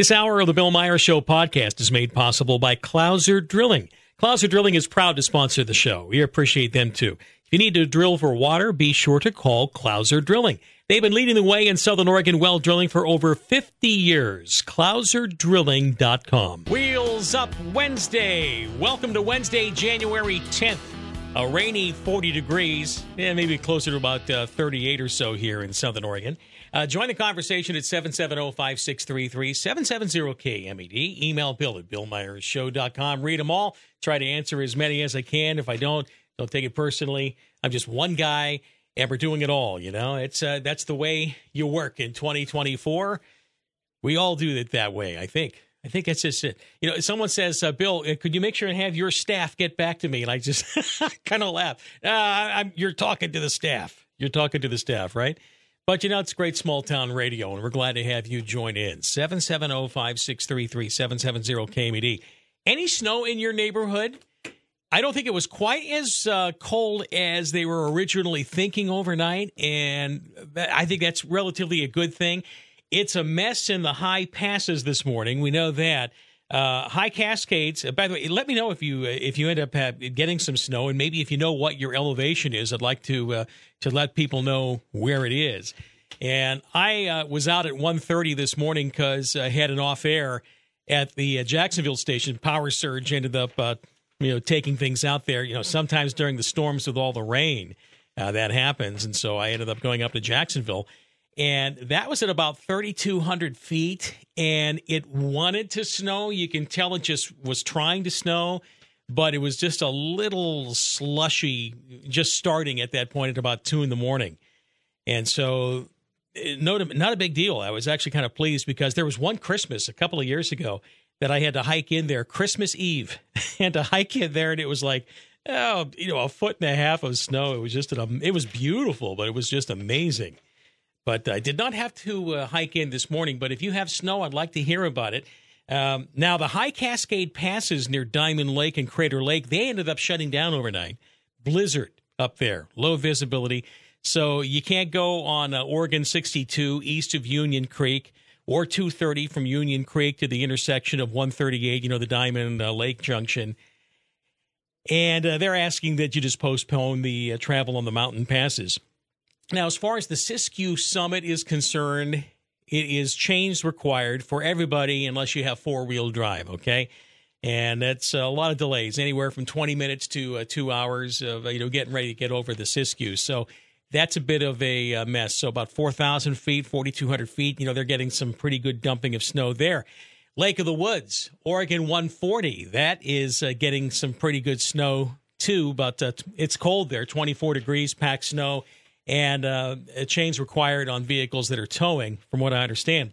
This hour of the Bill Meyer Show podcast is made possible by Clauser Drilling. Clauser Drilling is proud to sponsor the show. We appreciate them too. If you need to drill for water, be sure to call Clauser Drilling. They've been leading the way in Southern Oregon well drilling for over 50 years. ClauserDrilling.com. Wheels Up Wednesday. Welcome to Wednesday, January 10th. A rainy 40 degrees, yeah, maybe closer to about uh, 38 or so here in Southern Oregon. Uh, join the conversation at 770-5633, 770-KMED. Email Bill at BillMeyerShow.com. Read them all. Try to answer as many as I can. If I don't, don't take it personally. I'm just one guy, and we're doing it all. You know, it's uh, that's the way you work in 2024. We all do it that way, I think. I think that's just it. You know, someone says, uh, "Bill, uh, could you make sure and have your staff get back to me?" And I just kind of laugh. Uh, you're talking to the staff. You're talking to the staff, right? But you know, it's great small town radio, and we're glad to have you join in. 770 5633 770 KMED. Any snow in your neighborhood? I don't think it was quite as uh, cold as they were originally thinking overnight, and I think that's relatively a good thing. It's a mess in the high passes this morning. We know that. Uh, high Cascades. Uh, by the way, let me know if you uh, if you end up have, getting some snow, and maybe if you know what your elevation is. I'd like to uh, to let people know where it is. And I uh, was out at 1.30 this morning because I had an off air at the uh, Jacksonville station. Power surge ended up you know taking things out there. You know, sometimes during the storms with all the rain that happens, and so I ended up going up to Jacksonville and that was at about 3,200 feet, and it wanted to snow. You can tell it just was trying to snow, but it was just a little slushy, just starting at that point at about two in the morning, and so no, not a big deal. I was actually kind of pleased because there was one Christmas a couple of years ago that I had to hike in there Christmas Eve, and to hike in there, and it was like oh, you know, a foot and a half of snow. It was just an, it was beautiful, but it was just amazing. But I did not have to uh, hike in this morning. But if you have snow, I'd like to hear about it. Um, now, the High Cascade passes near Diamond Lake and Crater Lake, they ended up shutting down overnight. Blizzard up there, low visibility. So you can't go on uh, Oregon 62 east of Union Creek or 230 from Union Creek to the intersection of 138, you know, the Diamond uh, Lake Junction. And uh, they're asking that you just postpone the uh, travel on the mountain passes. Now, as far as the Siskiyou Summit is concerned, it is chains required for everybody unless you have four wheel drive, okay? And that's a lot of delays, anywhere from 20 minutes to uh, two hours of you know getting ready to get over the Siskiyou. So that's a bit of a uh, mess. So about 4,000 feet, 4,200 feet, you know, they're getting some pretty good dumping of snow there. Lake of the Woods, Oregon 140, that is uh, getting some pretty good snow too, but uh, it's cold there, 24 degrees, packed snow and uh, chains required on vehicles that are towing, from what I understand.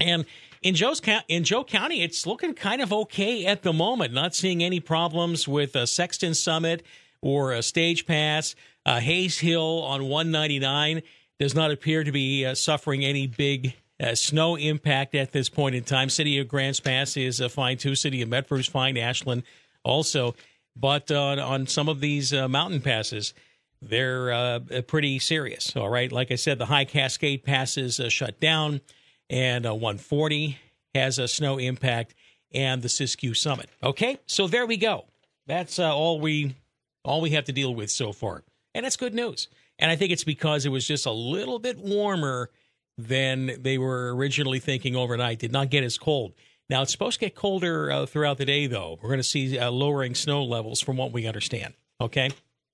And in Joe's in Joe County, it's looking kind of okay at the moment. Not seeing any problems with a Sexton Summit or a Stage Pass. Uh, Hayes Hill on 199 does not appear to be uh, suffering any big uh, snow impact at this point in time. City of Grants Pass is uh, fine too. City of Medford is fine. Ashland also, but uh, on some of these uh, mountain passes they're pretty serious. All right. Like I said, the High Cascade passes shut down, and uh, 140 has a snow impact, and the Siskiyou Summit. Okay. So there we go. That's all we all we have to deal with so far, and that's good news. And I think it's because it was just a little bit warmer than they were originally thinking overnight. Did not get as cold. Now it's supposed to get colder uh, throughout the day, though. We're going to see uh, lowering snow levels, from what we understand. Okay.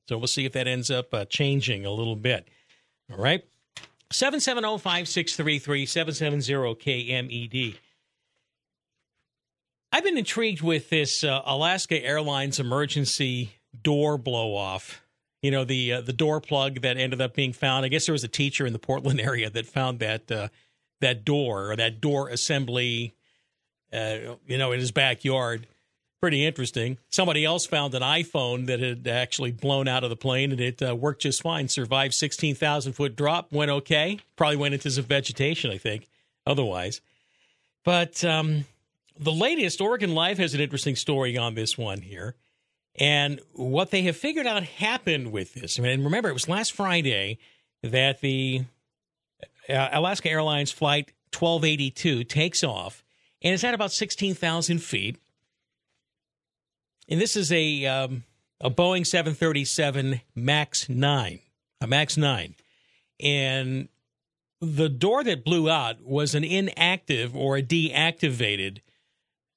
So we'll see if that ends up uh, changing a little bit. All right. 770 5633 770 KMED. I've been intrigued with this uh, Alaska Airlines emergency door blow off. You know the uh, the door plug that ended up being found. I guess there was a teacher in the Portland area that found that uh, that door or that door assembly, uh, you know, in his backyard pretty interesting. Somebody else found an iPhone that had actually blown out of the plane and it uh, worked just fine. Survived 16,000 foot drop, went okay. Probably went into some vegetation, I think, otherwise. But um, the latest, Oregon Live has an interesting story on this one here. And what they have figured out happened with this. I mean, remember, it was last Friday that the uh, Alaska Airlines flight 1282 takes off and it's at about 16,000 feet. And this is a um, a Boeing 737 Max 9, a Max 9. And the door that blew out was an inactive or a deactivated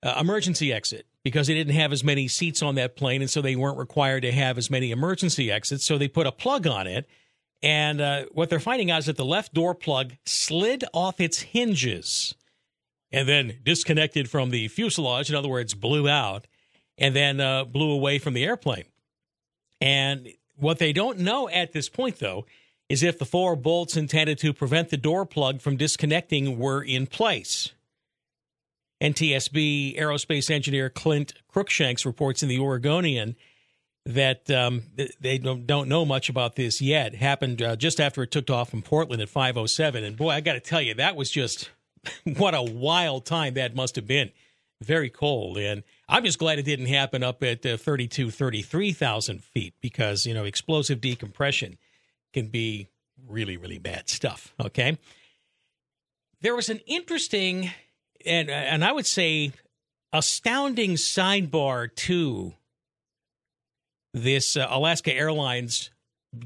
uh, emergency exit because they didn't have as many seats on that plane, and so they weren't required to have as many emergency exits. So they put a plug on it. And uh, what they're finding out is that the left door plug slid off its hinges and then disconnected from the fuselage. In other words, blew out and then uh, blew away from the airplane. And what they don't know at this point, though, is if the four bolts intended to prevent the door plug from disconnecting were in place. NTSB aerospace engineer Clint Crookshanks reports in the Oregonian that um, they don't, don't know much about this yet. It happened uh, just after it took off from Portland at 5:07, and boy, I got to tell you, that was just what a wild time that must have been. Very cold, and I'm just glad it didn't happen up at uh, 32, 33,000 feet because you know explosive decompression can be really, really bad stuff. Okay, there was an interesting and and I would say astounding sidebar to this uh, Alaska Airlines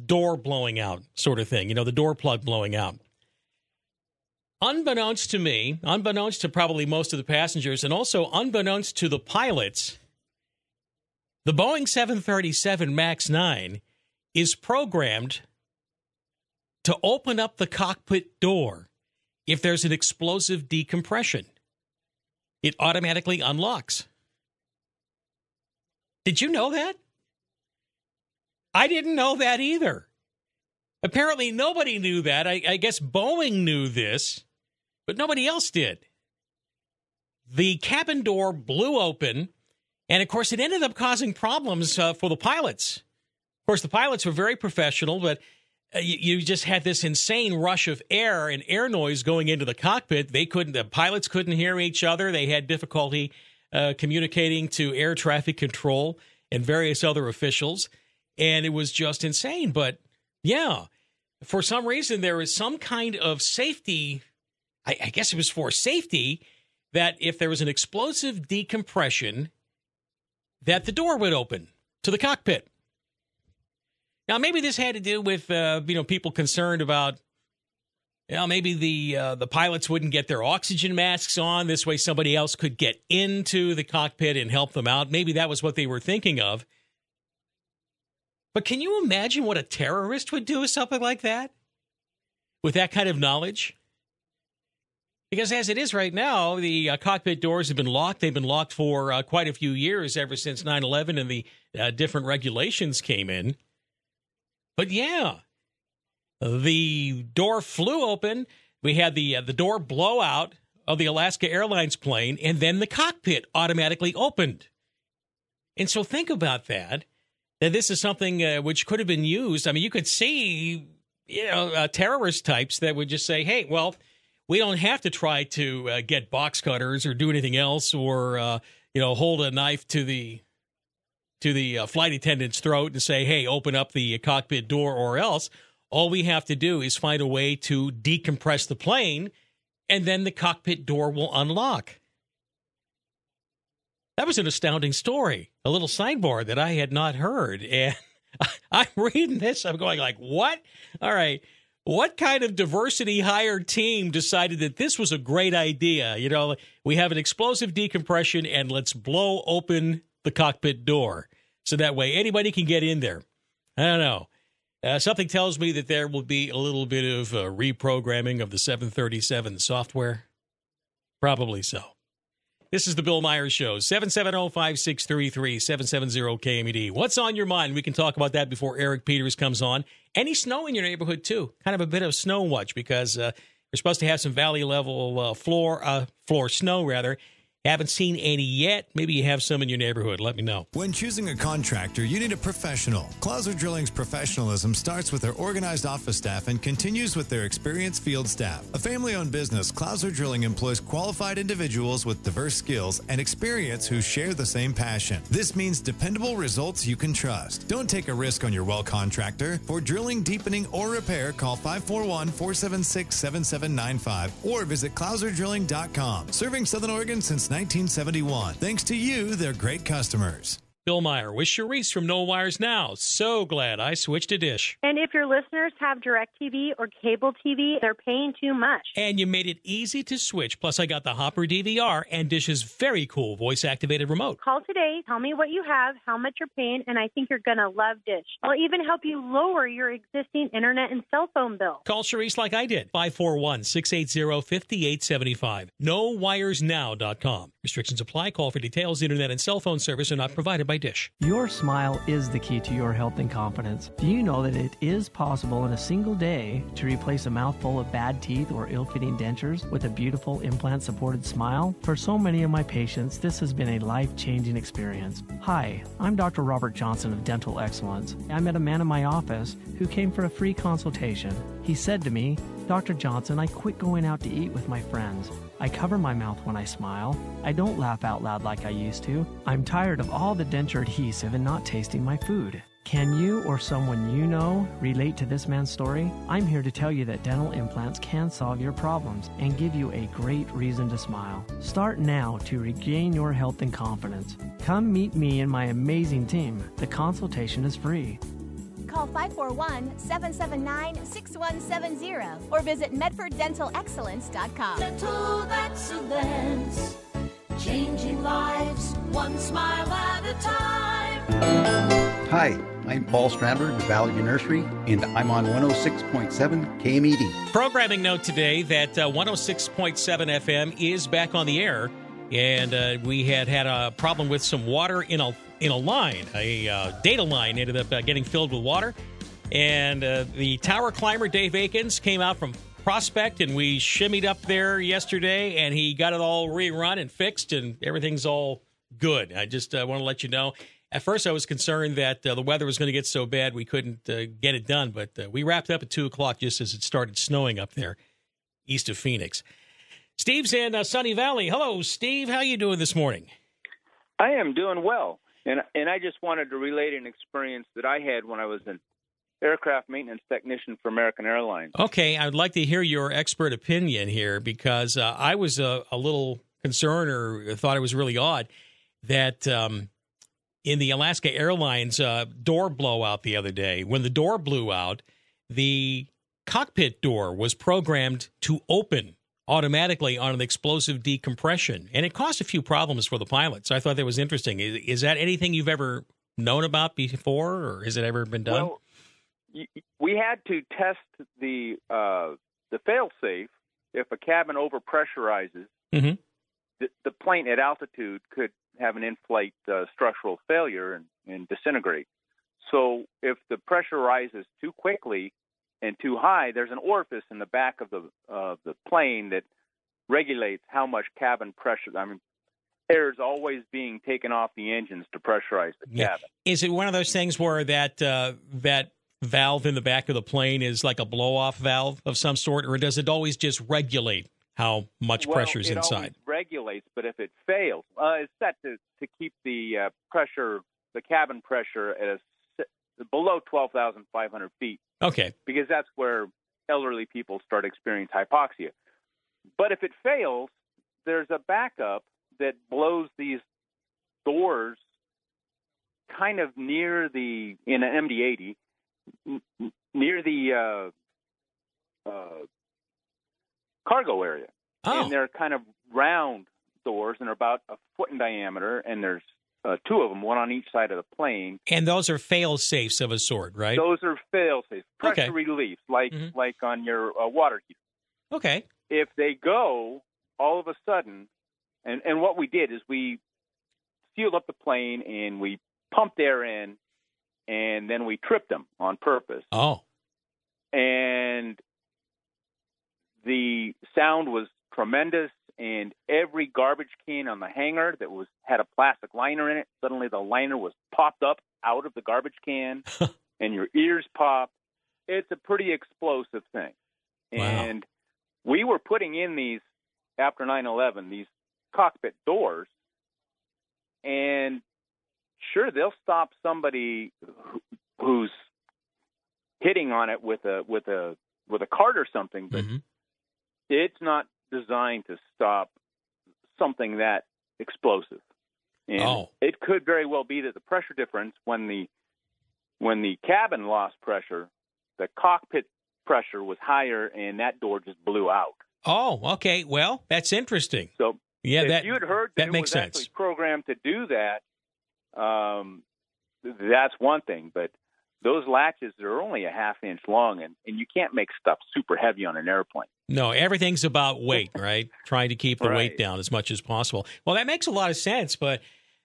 door blowing out sort of thing. You know, the door plug blowing out. Unbeknownst to me, unbeknownst to probably most of the passengers, and also unbeknownst to the pilots, the Boeing 737 MAX 9 is programmed to open up the cockpit door if there's an explosive decompression it automatically unlocks. Did you know that? I didn't know that either. Apparently, nobody knew that. I, I, guess Boeing knew this, but nobody else did. The cabin door blew open, and of course, it ended up causing problems uh, for the pilots. Of course, the pilots were very professional, but you, you, just had this insane rush of air and air noise going into the cockpit. They couldn't, the pilots couldn't hear each other. They had difficulty uh, communicating to air traffic control and various other officials. And it was just insane. But yeah, for some reason, there was some kind of safety. I, I guess it was for safety that if there was an explosive decompression, that the door would open to the cockpit. Now, maybe this had to do with uh, you know people concerned about you know, maybe the uh, the pilots wouldn't get their oxygen masks on. This way, somebody else could get into the cockpit and help them out. Maybe that was what they were thinking of. But can you imagine what a terrorist would do with something like that? With that kind of knowledge? Because as it is right now, the uh, cockpit doors have been locked. They've been locked for uh, quite a few years, ever since 9 11 and the uh, different regulations came in. But yeah, the door flew open. We had the uh, the door blowout of the Alaska Airlines plane, and then the cockpit automatically opened. And so think about that. That this is something uh, which could have been used. I mean, you could see, you know, uh, terrorist types that would just say, "Hey, well, we don't have to try to uh, get box cutters or do anything else, or uh, you know, hold a knife to the to the uh, flight attendant's throat and say, hey, open up the cockpit door or else. All we have to do is find a way to decompress the plane, and then the cockpit door will unlock. That was an astounding story, a little sidebar that I had not heard. And I'm reading this, I'm going like, what? All right. What kind of diversity hired team decided that this was a great idea? You know, we have an explosive decompression and let's blow open the cockpit door so that way anybody can get in there. I don't know. Uh, something tells me that there will be a little bit of uh, reprogramming of the 737 software. Probably so. This is the Bill Meyer Show, 770 5633 770 KMED. What's on your mind? We can talk about that before Eric Peters comes on. Any snow in your neighborhood, too? Kind of a bit of snow watch because uh, we're supposed to have some valley level uh, floor, uh, floor snow, rather, Haven't seen any yet. Maybe you have some in your neighborhood. Let me know. When choosing a contractor, you need a professional. Clauser Drilling's professionalism starts with their organized office staff and continues with their experienced field staff. A family owned business, Clauser Drilling employs qualified individuals with diverse skills and experience who share the same passion. This means dependable results you can trust. Don't take a risk on your well contractor. For drilling, deepening, or repair, call 541 476 7795 or visit clauserdrilling.com. Serving Southern Oregon since 1971. Thanks to you, they're great customers. Bill Meyer with Charisse from No Wires Now. So glad I switched to Dish. And if your listeners have DirecTV or cable TV, they're paying too much. And you made it easy to switch. Plus, I got the Hopper DVR and Dish's very cool voice activated remote. Call today, tell me what you have, how much you're paying, and I think you're going to love Dish. I'll even help you lower your existing internet and cell phone bill. Call Charisse like I did. 541 680 5875. NoWiresNow.com. Restrictions apply. Call for details. Internet and cell phone service are not provided by Dish. Your smile is the key to your health and confidence. Do you know that it is possible in a single day to replace a mouthful of bad teeth or ill fitting dentures with a beautiful implant supported smile? For so many of my patients, this has been a life changing experience. Hi, I'm Dr. Robert Johnson of Dental Excellence. I met a man in my office who came for a free consultation. He said to me, Dr. Johnson, I quit going out to eat with my friends. I cover my mouth when I smile. I don't laugh out loud like I used to. I'm tired of all the denture adhesive and not tasting my food. Can you or someone you know relate to this man's story? I'm here to tell you that dental implants can solve your problems and give you a great reason to smile. Start now to regain your health and confidence. Come meet me and my amazing team. The consultation is free. Call 541 779 6170 or visit MedfordDentalExcellence.com. Dental excellence, changing lives one smile at a time. Hi, I'm Paul Strandberg with Valley Nursery, and I'm on 106.7 KMED. Programming note today that uh, 106.7 FM is back on the air, and uh, we had had a problem with some water in a in a line. A uh, data line ended up uh, getting filled with water, and uh, the tower climber Dave Akins came out from Prospect, and we shimmied up there yesterday, and he got it all rerun and fixed, and everything's all good. I just uh, want to let you know. At first, I was concerned that uh, the weather was going to get so bad we couldn't get it done, but we wrapped up at two o'clock just as it started snowing up there east of Phoenix. Steve's in uh, Sunny Valley. Hello, Steve. How you doing this morning? I am doing well, and and I just wanted to relate an experience that I had when I was an aircraft maintenance technician for American Airlines. Okay, I'd like to hear your expert opinion here because uh, I was a, a little concerned or thought it was really odd that um, in the Alaska Airlines uh, door blowout the other day, when the door blew out, the cockpit door was programmed to open automatically on an explosive decompression, and it caused a few problems for the pilots. So I thought that was interesting. Is, is that anything you've ever known about before, or has it ever been done? Well, we had to test the uh, the failsafe if a cabin overpressurizes. Mhm. The, the plane at altitude could have an in-flight uh, structural failure and, and disintegrate. So if the pressure rises too quickly and too high, there's an orifice in the back of the of the plane that regulates how much cabin pressure. I mean, air is always being taken off the engines to pressurize the Yeah. cabin. Is it one of those things where that uh, that valve in the back of the plane is like a blow off valve of some sort, or does it always just regulate how much well, pressure's it inside? regulates, but if it fails, uh, it's set to to keep the uh, pressure, the cabin pressure, at a below twelve thousand five hundred feet, Okay, because that's where elderly people start experiencing hypoxia. But if it fails, there's a backup that blows these doors kind of near the in an MD80 n- n- near the uh, uh, cargo area, Oh, and they're kind of round doors, and they're about a foot in diameter, and there's uh, two of them, one on each side of the plane. and those are fail safes of a sort, right? Those are fail-safe pressure Okay. reliefs, like Mhm. like on your uh, water heater. Okay, if they go all of a sudden, and, and what we did is we sealed up the plane and we pumped air in, and then we tripped them on purpose. oh, And the sound was tremendous, and every garbage can on the hanger that was had a plastic liner in it, suddenly the liner was popped up out of the garbage can, and your ears popped. It's a pretty explosive thing, Wow. and we were putting in these after 9/11 these cockpit doors, and sure they'll stop somebody who's hitting on it with a with a with a cart or something, but Mhm. it's not designed to stop something that explosive. And Oh. it could very well be that the pressure difference when the when the cabin lost pressure, the cockpit pressure was higher and that door just blew out. Oh, okay. Well, that's interesting. So Yeah, if that you had heard that, that it makes was sense. actually programmed to do that, um, that's one thing. But those latches are only a half inch long, and, and you can't make stuff super heavy on an airplane. No, everything's about weight, right? Trying to keep the weight down as much as possible. Well, that makes a lot of sense. But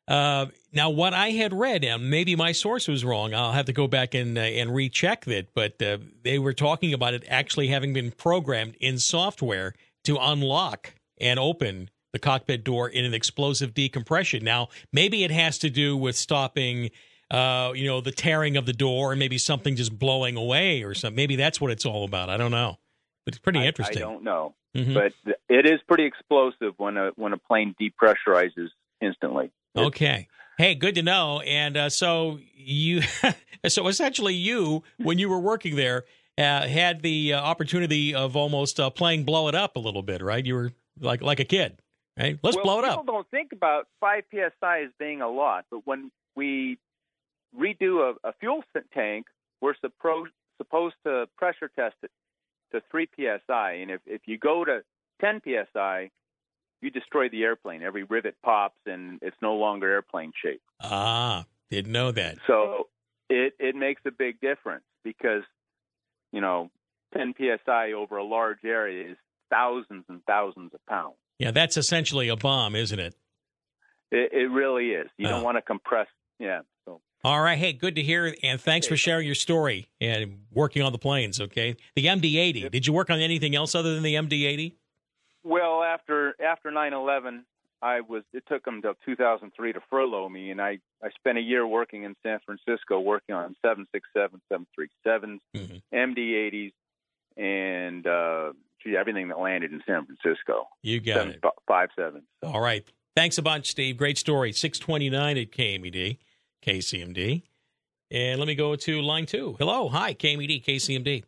uh, now, what I had read, and maybe my source was wrong. I'll have to go back and uh, and recheck that. But uh, they were talking about it actually having been programmed in software to unlock and open the cockpit door in an explosive decompression. Now, maybe it has to do with stopping. Uh, you know, the tearing of the door, and maybe something just blowing away, or something. Maybe that's what it's all about. I don't know, but it's pretty I- interesting. I don't know, Mhm. but it is pretty explosive when a when a plane depressurizes instantly. Okay. Hey, good to know. And uh, so you, so essentially, you, when you were working there, uh, had the uh, opportunity of almost uh, playing blow it up a little bit, right? You were like like a kid, right? Let's well, blow it people up. don't think about five psi as being a lot, but when we redo a, a fuel tank, we're supposed supposed to pressure test it to three psi, and if if you go to ten psi, you destroy the airplane. Every rivet pops, and it's no longer airplane shape. Ah, didn't know that. So it it makes a big difference because you know 10 psi over a large area is thousands and thousands of pounds. Yeah, that's essentially a bomb, isn't it? It, it really is. You Oh. don't want to compress. Yeah. So All right. Hey, good to hear, and thanks for sharing your story and working on the planes. Okay, the MD-80. Did you work on anything else other than the MD-80? well after after 9/11, I was. It took them till 2003 to furlough me, and I I spent a year working in San Francisco working on 767, 737s, Mhm. MD-80s, and uh, gee, everything that landed in San Francisco. You got it. 757. All right. Thanks a bunch, Steve. Great story. 629 at KMED, KCMD. And let me go to line two. Hello. Hi, KMED, KCMD.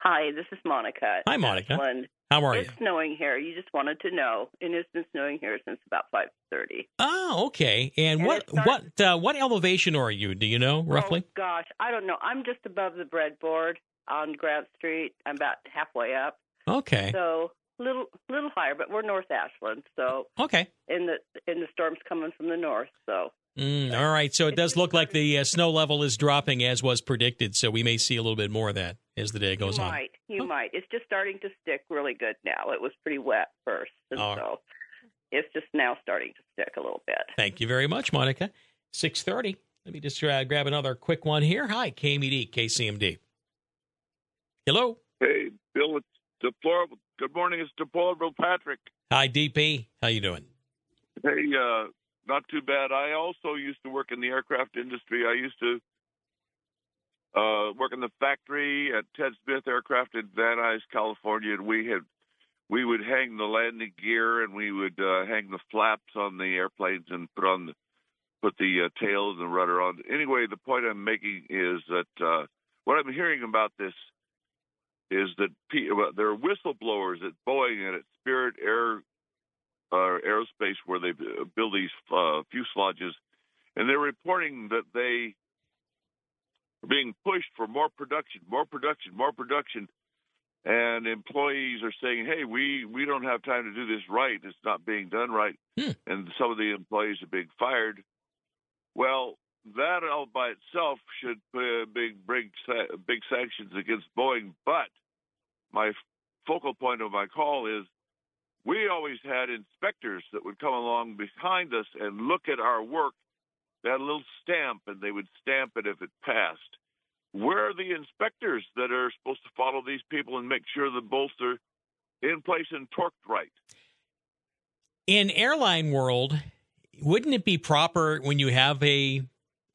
Hi, this is Monica. Hi, Monica. Ashland. How are you? It's snowing here. You just wanted to know, and it's been snowing here since about five thirty. Oh, okay. And And what starts- what uh, what elevation are you? Do you know roughly? Oh gosh, I don't know. I'm just above the breadboard on Grant Street. I'm about halfway up, Okay. so little little higher. But we're North Ashland, so Okay. in the in the storms coming from the north. So Mm, all right. So it does look like the uh, snow level is dropping as was predicted. So we may see a little bit more of that as the day goes you on. might, you might. It's just starting to stick really good now. It was pretty wet first, and All right. so it's just now starting to stick a little bit. Thank you very much, Monica. 630. Let me just uh, grab another quick one here. Hi, KMED, KCMD. Hello. Hey, Bill, it's deplorable. Good morning, it's deplorable, Patrick. Hi, DP. How you doing? Hey, uh, not too bad. I also used to work in the aircraft industry. I used to uh, work in the factory at Ted Smith Aircraft in Van Nuys, California, and we had we would hang the landing gear and we would uh, hang the flaps on the airplanes and put on the put the uh, tails and rudder on. Anyway, the point I'm making is that uh, what I'm hearing about this is that pe- well, there are whistleblowers at Boeing and at Spirit Air uh, Aerospace where they build these uh, fuselages, and they're reporting that they are being pushed for more production, more production, more production, and employees are saying, "Hey, we we don't have time to do this right. It's not being done right," Hmm. and some of the employees are being fired. Well, that all by itself should put a big big big sanctions against Boeing. But my focal point of my call is we always had inspectors that would come along behind us and look at our work. A little stamp, and they would stamp it if it passed. Where are the inspectors that are supposed to follow these people and make sure the bolts are in place and torqued right? In airline world, wouldn't it be proper when you have a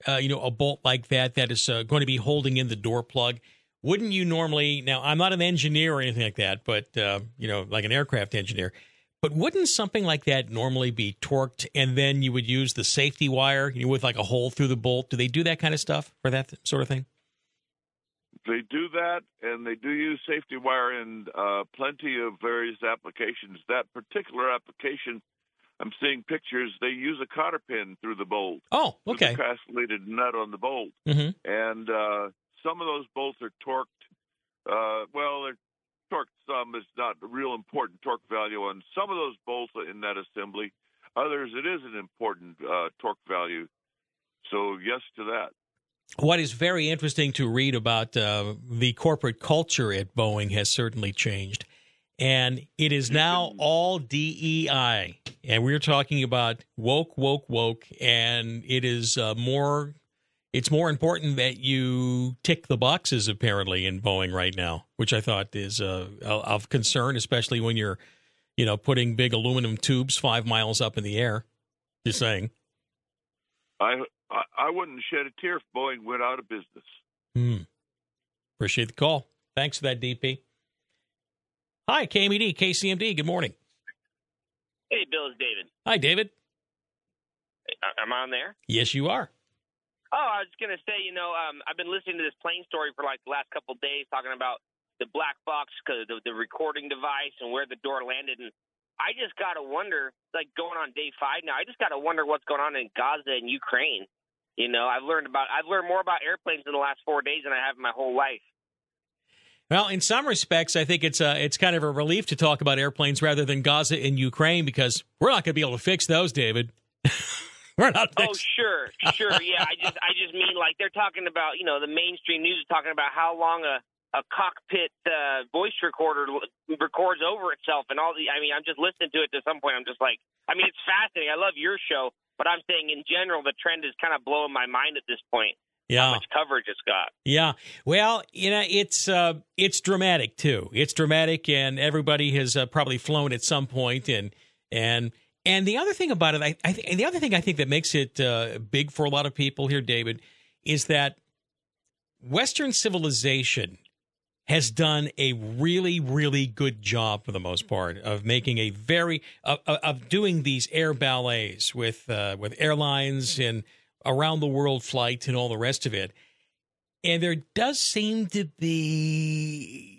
uh, you know a bolt like that that is uh, going to be holding in the door plug? Wouldn't you normally? Now, I'm not an engineer or anything like that, but uh, you know, like an aircraft engineer. But wouldn't something like that normally be torqued and then you would use the safety wire you know, with like a hole through the bolt? Do they do that kind of stuff for that sort of thing? They do that, and they do use safety wire in uh, plenty of various applications. That particular application, I'm seeing pictures. They use a cotter pin through the bolt. Oh, okay. Castellated nut on the bolt, Mm-hmm. and uh, some of those bolts are torqued. Uh, well, they're torqued. Some is not a real important torque value on some of those bolts in that assembly. Others, it is an important uh, torque value. So yes to that. What is very interesting to read about uh, the corporate culture at Boeing has certainly changed. And it is now all DEI. And we're talking about woke, woke, woke. And it is uh, more, it's more important that you tick the boxes, apparently, in Boeing right now, which I thought is uh, of concern, especially when you're, you know, putting big aluminum tubes five miles up in the air. Just saying. I, I I wouldn't shed a tear if Boeing went out of business. Hmm. Appreciate the call. Thanks for that, DP. Hi, KMED, KCMD. Good morning. Hey, Bill, it's David. Hi, David. A- Am I on there? Yes, you are. Oh, I was gonna say, you know, um, I've been listening to this plane story for like the last couple of days, talking about the black box, cause the, the recording device, and where the door landed. And I just gotta wonder, like going on day five now, I just gotta wonder what's going on in Gaza and Ukraine. You know, I've learned about, I've learned more about airplanes in the last four days than I have in my whole life. Well, in some respects, I think it's uh, it's kind of a relief to talk about airplanes rather than Gaza and Ukraine because we're not going to be able to fix those, David. we're not. Oh, sure, sure, yeah. I just, I just mean like they're talking about, you know, the mainstream news is talking about how long a a cockpit uh, voice recorder records over itself, and all the. I mean, I'm just listening to it. To some point, I'm just like, I mean, it's fascinating. I love your show, but I'm saying in general, the trend is kind of blowing my mind at this point. Yeah. How much coverage it's got. Yeah. Well, you know, it's uh, it's dramatic too. It's dramatic, and everybody has uh, probably flown at some point, and and and the other thing about it, I, I th- and the other thing I think that makes it uh, big for a lot of people here, David, is that Western civilization has done a really, really good job for the most part of making a very of, of- doing these air ballets with uh, with airlines and around the world flight and all the rest of it. And there does seem to be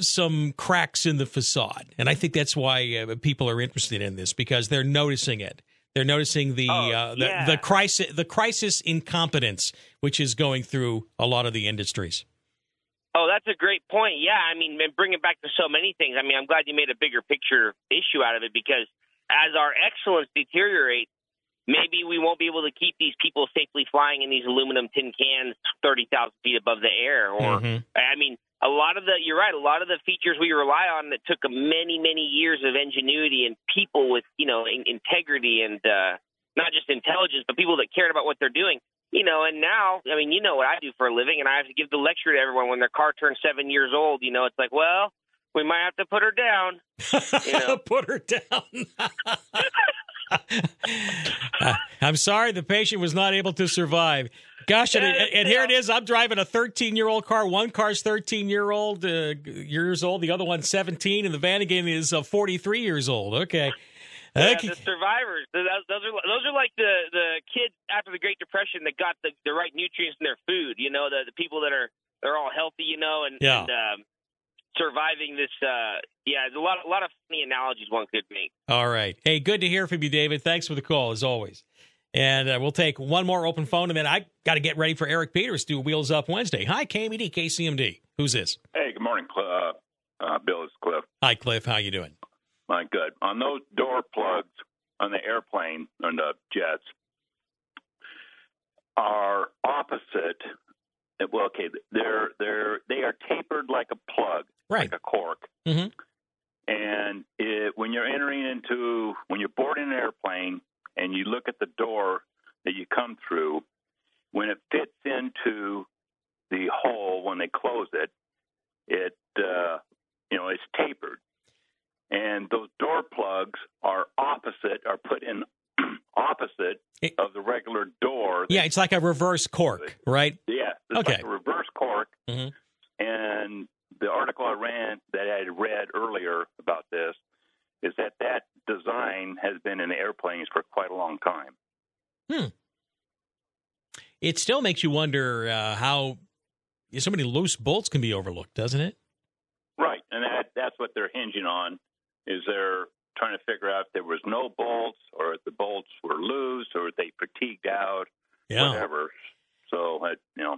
some cracks in the facade, and I think that's why uh, people are interested in this because they're noticing it. They're noticing the Oh, uh, the, yeah. the crisis the crisis incompetence which is going through a lot of the industries. Oh, that's a great point. Yeah, I mean, and bring it back to so many things. I mean, I'm glad you made a bigger picture issue out of it because as our excellence deteriorates, maybe we won't be able to keep these people safely flying in these aluminum tin cans 30,000 feet above the air. Or, Mhm. I mean, a lot of the, you're right, a lot of the features we rely on that took many, many years of ingenuity and people with, you know, in, integrity and uh, not just intelligence, but people that cared about what they're doing. You know, and now, I mean, you know what I do for a living, and I have to give the lecture to everyone when their car turns seven years old. You know, it's like, well, we might have to put her down. You know? Put her down. I'm sorry the patient was not able to survive. Gosh, and, and here it is. I'm driving a 13 year old car. One car's 13 year old uh, years old. The other one's 17, and the Vanagon is uh, 43 years old. Okay. Yeah, Okay. the survivors. Those, those are those are like the the kids after the Great Depression that got the, the right nutrients in their food. You know, the, the people that are they're all healthy. You know, and, Yeah. and um, surviving this. Uh, yeah, there's a lot a lot of funny analogies one could make. All right. Hey, good to hear from you, David. Thanks for the call, as always. And uh, we'll take one more open phone, and then I got to get ready for Eric Peters to do Wheels Up Wednesday. Hi, KMED, KCMD. Who's this? Hey, good morning, Cl- uh, uh, Bill. It's Cliff. Hi, Cliff. How you doing? My good. On those door plugs on the airplane on the jets are opposite. Well, okay, they're they're they are tapered like a plug, right? like a cork. Mm-hmm. And it, when you're entering into when you're boarding an airplane and you look at the door that you come through, when it fits into the hole when they close it, it uh, you know it's tapered, and those door plugs are opposite are put in opposite of the regular door. Yeah, it's like a reverse cork, right? Yeah, it's Okay. like a reverse cork. Mhm. And the article I ran that I had read earlier about this is that that design has been in airplanes for quite a long time. Hmm. It still makes you wonder uh, how so many loose bolts can be overlooked, doesn't it? Right, and that that's what they're hinging on. Is they're trying to figure out if there was no bolts, or if the bolts were loose, or if they fatigued out, Yeah. whatever. So, uh, you know,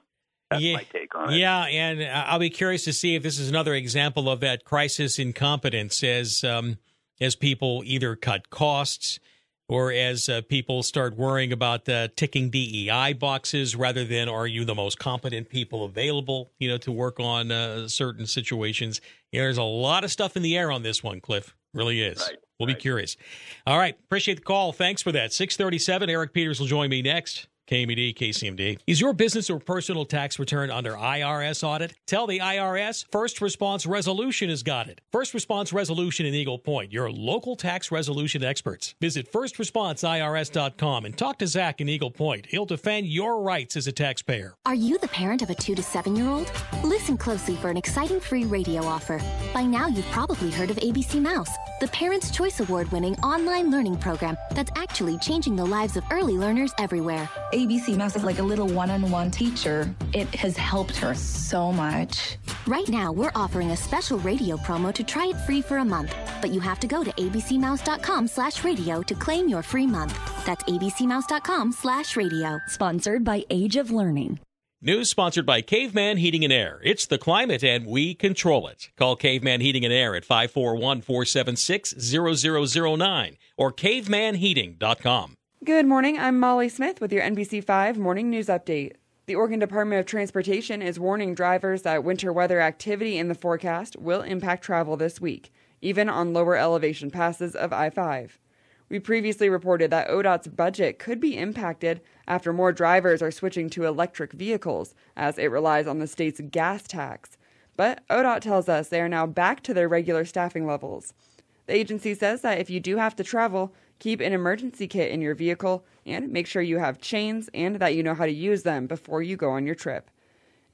that's yeah, my take on it. Yeah, and I'll be curious to see if this is another example of that crisis incompetence as um, as people either cut costs or as uh, people start worrying about uh, ticking DEI boxes rather than are you the most competent people available, you know, to work on uh, certain situations. You know, there's a lot of stuff in the air on this one, Cliff. Really is. we'll be curious. All right, appreciate the call. Thanks for that. 637, Eric Peters will join me next. KMED, KCMD. Is your business or personal tax return under IRS audit? Tell the IRS First Response Resolution has got it. First Response Resolution in Eagle Point, your local tax resolution experts. Visit firstresponseirs.com and talk to Zach in Eagle Point. He'll defend your rights as a taxpayer. Are you the parent of a two to seven year old? Listen closely for an exciting free radio offer. By now, you've probably heard of ABC Mouse, the Parents' Choice Award winning online learning program that's actually changing the lives of early learners everywhere. ABC Mouse is like a little one on one teacher. It has helped her so much. Right now, we're offering a special radio promo to try it free for a month, but you have to go to abcmouse.com slash radio to claim your free month. That's abcmouse.com slash radio. Sponsored by Age of Learning. News sponsored by Caveman Heating and Air. It's the climate and we control it. Call Caveman Heating and Air at 541 476 0009 or cavemanheating.com. Good morning. I'm Molly Smith with your NBC5 Morning News Update. The Oregon Department of Transportation is warning drivers that winter weather activity in the forecast will impact travel this week, even on lower elevation passes of I 5. We previously reported that ODOT's budget could be impacted after more drivers are switching to electric vehicles, as it relies on the state's gas tax. But ODOT tells us they are now back to their regular staffing levels. The agency says that if you do have to travel, keep an emergency kit in your vehicle and make sure you have chains and that you know how to use them before you go on your trip.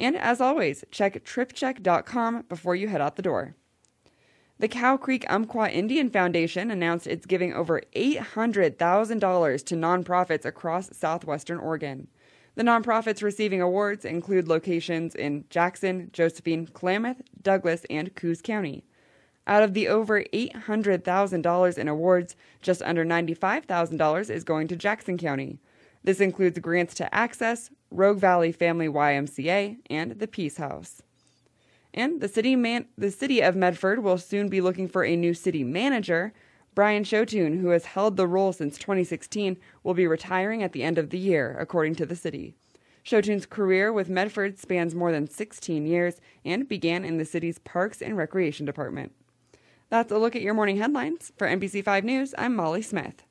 And as always, check tripcheck.com before you head out the door. The Cow Creek Umpqua Indian Foundation announced it's giving over $800,000 to nonprofits across southwestern Oregon. The nonprofits receiving awards include locations in Jackson, Josephine, Klamath, Douglas, and Coos County. Out of the over $800,000 in awards, just under $95,000 is going to Jackson County. This includes grants to Access, Rogue Valley Family YMCA, and the Peace House. And the city man- the city of Medford will soon be looking for a new city manager. Brian Sjothun, who has held the role since 2016, will be retiring at the end of the year, according to the city. Sjothun's career with Medford spans more than 16 years and began in the city's Parks and Recreation Department. That's a look at your morning headlines. For NBC5 News, I'm Molly Smith.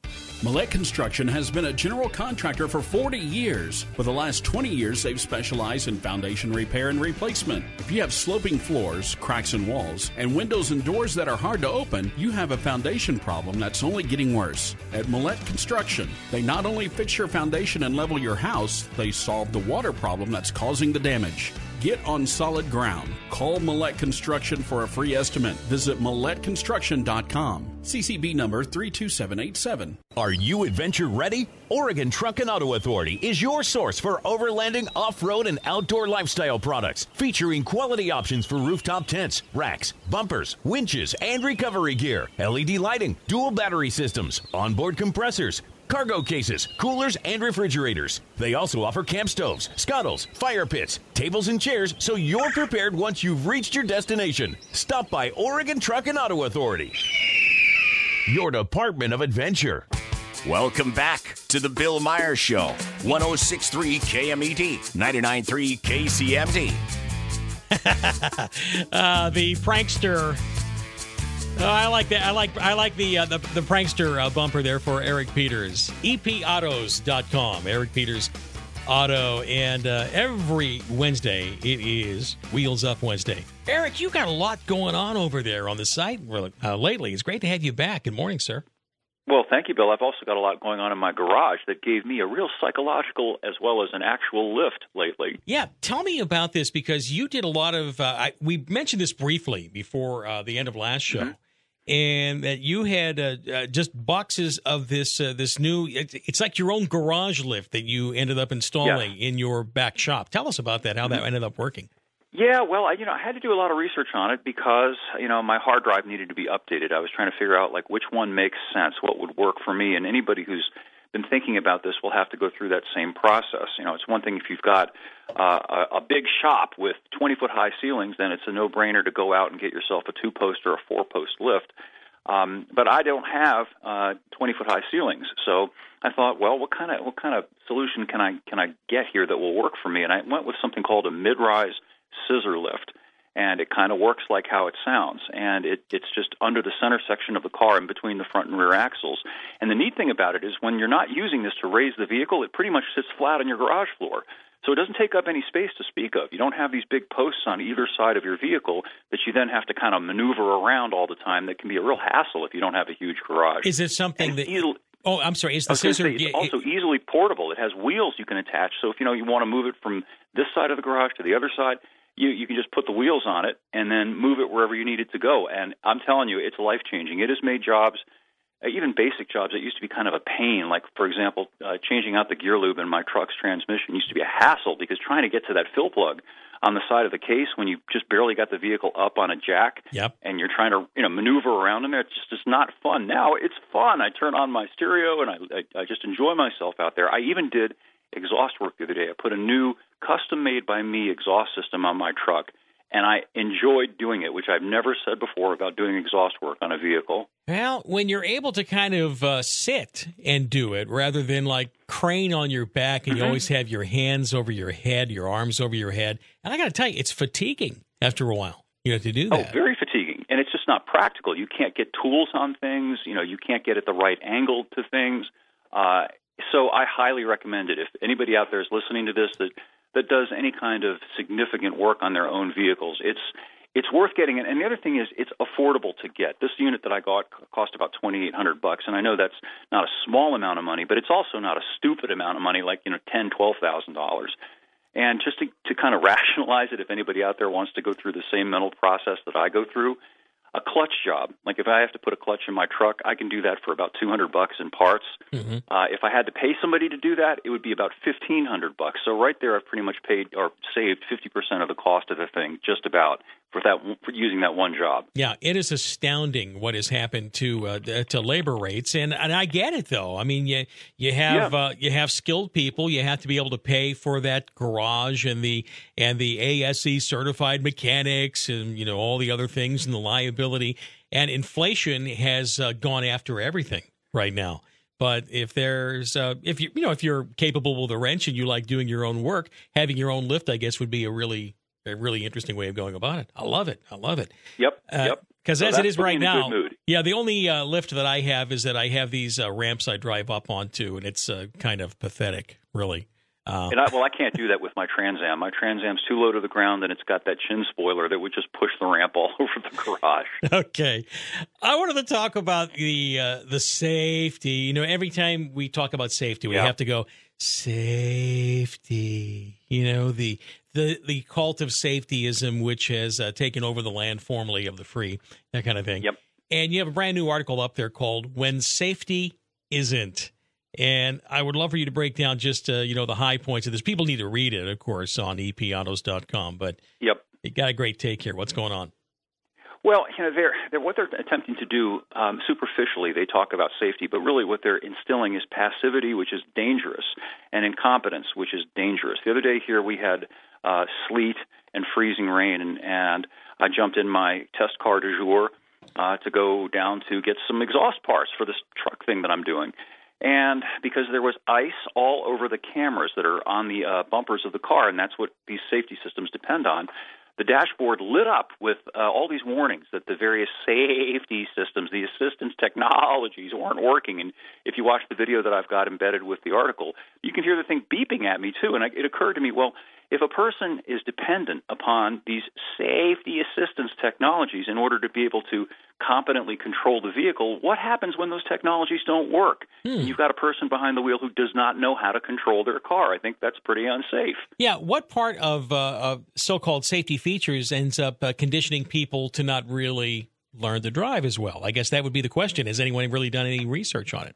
Millette Construction has been a general contractor for 40 years. For the last 20 years, they've specialized in foundation repair and replacement. If you have sloping floors, cracks in walls, and windows and doors that are hard to open, you have a foundation problem that's only getting worse. At Millette Construction, they not only fix your foundation and level your house, they solve the water problem that's causing the damage. Get on solid ground. Call Millette Construction for a free estimate. Visit MilletteConstruction.com. CCB number 32787. Are you adventure ready? Oregon Truck and Auto Authority is your source for overlanding, off road, and outdoor lifestyle products, featuring quality options for rooftop tents, racks, bumpers, winches, and recovery gear, LED lighting, dual battery systems, onboard compressors, cargo cases, coolers, and refrigerators. They also offer camp stoves, scuttles, fire pits, tables, and chairs so you're prepared once you've reached your destination. Stop by Oregon Truck and Auto Authority, your department of adventure. Welcome back to the Bill Meyer Show. 1063 KMED, 993 KCMD. uh, the prankster. Oh, I like that. I like I like the uh, the, the prankster uh, bumper there for Eric Peters. EPAutos.com. Eric Peters Auto, and uh, every Wednesday it is Wheels Up Wednesday. Eric, you got a lot going on over there on the site uh, lately. It's great to have you back. Good morning, sir. Well, thank you, Bill. I've also got a lot going on in my garage that gave me a real psychological as well as an actual lift lately. Yeah, tell me about this because you did a lot of. Uh, I, we mentioned this briefly before uh, the end of last show, and that you had uh, uh, just boxes of this uh, this new. It's, it's like your own garage lift that you ended up installing in your back shop. Tell us about that. How that ended up working. Yeah, well, I, you know, I had to do a lot of research on it because you know my hard drive needed to be updated. I was trying to figure out like which one makes sense, what would work for me, and anybody who's been thinking about this will have to go through that same process. You know, it's one thing if you've got uh, a, a big shop with 20 foot high ceilings, then it's a no brainer to go out and get yourself a two post or a four post lift. Um, but I don't have uh, 20 foot high ceilings, so I thought, well, what kind of what kind of solution can I can I get here that will work for me? And I went with something called a mid rise scissor lift and it kind of works like how it sounds and it, it's just under the center section of the car in between the front and rear axles and the neat thing about it is when you're not using this to raise the vehicle it pretty much sits flat on your garage floor so it doesn't take up any space to speak of you don't have these big posts on either side of your vehicle that you then have to kind of maneuver around all the time that can be a real hassle if you don't have a huge garage Is it something that? easily- Oh, I'm sorry. Is the scissor? say, it's also easily portable. It has wheels you can attach. So if you know you want to move it from this side of the garage to the other side, you you can just put the wheels on it and then move it wherever you need it to go. And I'm telling you, it's life changing. It has made jobs, uh, even basic jobs that used to be kind of a pain. Like for example, uh, changing out the gear lube in my truck's transmission used to be a hassle because trying to get to that fill plug on the side of the case when you just barely got the vehicle up on a jack Yep. and you're trying to you know maneuver around in there it's just it's not fun now it's fun i turn on my stereo and i i, I just enjoy myself out there i even did exhaust work the other day i put a new custom made by me exhaust system on my truck and i enjoyed doing it which i've never said before about doing exhaust work on a vehicle Well, when you're able to kind of uh, sit and do it rather than like crane on your back and you Mhm. always have your hands over your head, your arms over your head. And I got to tell you, it's fatiguing after a while, you have to do that. Oh, very fatiguing, and it's just not practical. You can't get tools on things. You know, you can't get at the right angle to things. Uh, so I highly recommend it. If anybody out there is listening to this that that does any kind of significant work on their own vehicles, it's it's worth getting it. And the other thing is, it's affordable to get. This unit that I got cost about twenty eight hundred bucks, and I know that's not a small amount of money, but it's also not a stupid amount of money, like you know, ten, twelve thousand dollars. And just to, to kind of rationalize it, if anybody out there wants to go through the same mental process that I go through, a clutch job, like if I have to put a clutch in my truck, I can do that for about 200 bucks in parts. Mm-hmm. Uh, if I had to pay somebody to do that, it would be about 1500 bucks. So right there, I've pretty much paid or saved 50% of the cost of the thing, just about for that for using that one job. Yeah, it is astounding what has happened to uh, to labor rates, and and I get it though. I mean, you you have Yeah. uh, you have skilled people. You have to be able to pay for that garage and the and the ASE certified mechanics, and you know all the other things and the liability. And inflation has uh, gone after everything right now. But if there's uh, if you you know if you're capable with a wrench and you like doing your own work, having your own lift, I guess would be a really a really interesting way of going about it. I love it. I love it. Yep. yep. Because So as it is right now, yeah, the only uh, lift that I have is that I have these uh, ramps I drive up onto, and it's uh, kind of pathetic, really. Uh, And I, well, I can't do that with my Trans Am. My Trans Am's too low to the ground, and it's got that chin spoiler that would just push the ramp all over the garage. okay, I wanted to talk about the uh, the safety. You know, every time we talk about safety, we Yeah. have to go safety. You know, the the the cult of safetyism, which has uh, taken over the land formerly of the free, that kind of thing. Yep. And you have a brand new article up there called "When Safety Isn't." And I would love for you to break down just uh, you know the high points of this. People need to read it, of course, on epautos.com. But Yep. you got a great take here. What's going on? Well, you know, they're, they're what they're attempting to do um, superficially. They talk about safety, but really what they're instilling is passivity, which is dangerous, and incompetence, which is dangerous. The other day here we had uh, sleet and freezing rain, and, and I jumped in my test car du jour uh, to go down to get some exhaust parts for this truck thing that I'm doing. And because there was ice all over the cameras that are on the uh, bumpers of the car, and that's what these safety systems depend on, the dashboard lit up with uh, all these warnings that the various safety systems, the assistance technologies weren't working. And if you watch the video that I've got embedded with the article, you can hear the thing beeping at me too. And I, it occurred to me, well, if a person is dependent upon these safety assistance technologies in order to be able to competently control the vehicle, what happens when those technologies don't work? Hmm. You've got a person behind the wheel who does not know how to control their car. I think that's pretty unsafe. Yeah, what part of, uh, of so-called safety features ends up uh, conditioning people to not really learn to drive as well? I guess that would be the question. Has anyone really done any research on it?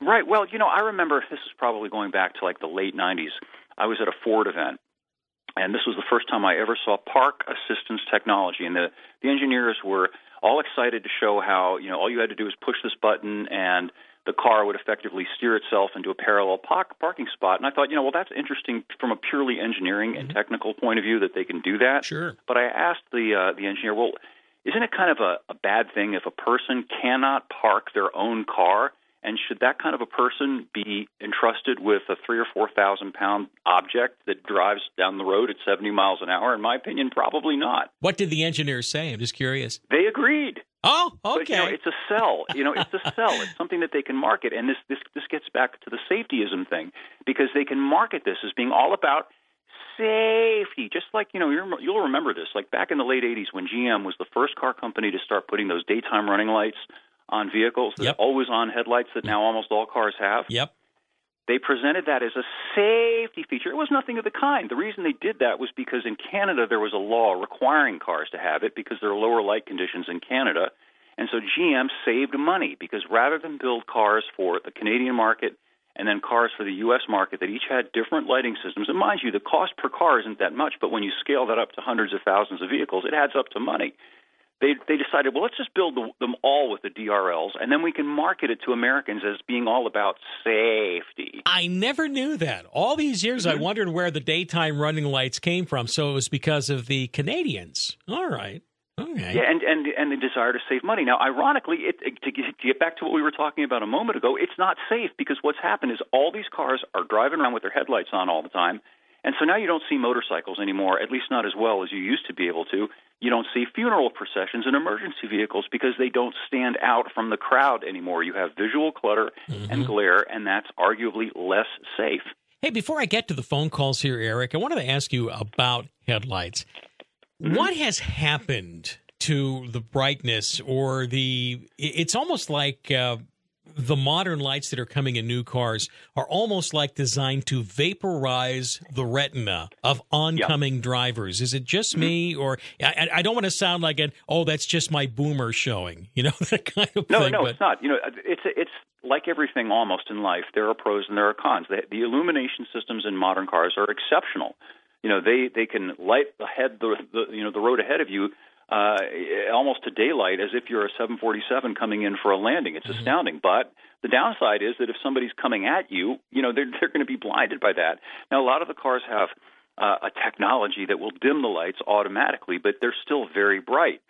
Right. Well, you know, I remember this is probably going back to like the late 90s. I was at a Ford event, and this was the first time I ever saw park assistance technology. And the, the engineers were all excited to show how, you know, all you had to do was push this button and the car would effectively steer itself into a parallel park, parking spot. And I thought, you know, well, that's interesting from a purely engineering and technical point of view that they can do that. Sure. But I asked the uh, the engineer, well, isn't it kind of a, a bad thing if a person cannot park their own car? And should that kind of a person be entrusted with a three or four thousand pound object that drives down the road at seventy miles an hour? In my opinion, probably not. What did the engineers say? I'm just curious. They agreed. Oh, okay. But, you know, it's a sell. You know, it's a sell. It's something that they can market, and this this this gets back to the safetyism thing because they can market this as being all about safety. Just like you know, you're, you'll remember this. Like back in the late '80s, when GM was the first car company to start putting those daytime running lights on vehicles, the Yep. always-on headlights that now almost all cars have. Yep. They presented that as a safety feature. It was nothing of the kind. The reason they did that was because in Canada there was a law requiring cars to have it because there are lower light conditions in Canada. And so GM saved money because rather than build cars for the Canadian market and then cars for the U.S. market that each had different lighting systems, and mind you, the cost per car isn't that much, but when you scale that up to hundreds of thousands of vehicles, it adds up to money. They they decided, well, let's just build the, them all with the DRLs, and then we can market it to Americans as being all about safety. I never knew that. All these years, I mm-hmm. wondered where the daytime running lights came from. So it was because of the Canadians. All right. Okay. Yeah, and, and and the desire to save money. Now, ironically, it, it, to get back to what we were talking about a moment ago, it's not safe because what's happened is all these cars are driving around with their headlights on all the time, and so now you don't see motorcycles anymore, at least not as well as you used to be able to. You don't see funeral processions and emergency vehicles because they don't stand out from the crowd anymore. You have visual clutter and glare, and that's arguably less safe. Hey, before I get to the phone calls here, Eric, I wanted to ask you about headlights. What has happened to the brightness or the? It's almost like uh, the modern lights that are coming in new cars are almost like designed to vaporize the retina of oncoming drivers. Is it just mm-hmm. me, or I, I don't want to sound like an oh, that's just my boomer showing, you know, that kind of No, thing. no, but- it's not. You know, it's it's like everything almost in life. There are pros and there are cons. The, the illumination systems in modern cars are exceptional. You know, they they can light ahead the, the you know the road ahead of you uh, almost to daylight as if you're a 747 coming in for a landing. It's astounding. But the downside is that if somebody's coming at you, you know they're they're going to be blinded by that. Now, a lot of the cars have uh, a technology that will dim the lights automatically, but they're still very bright.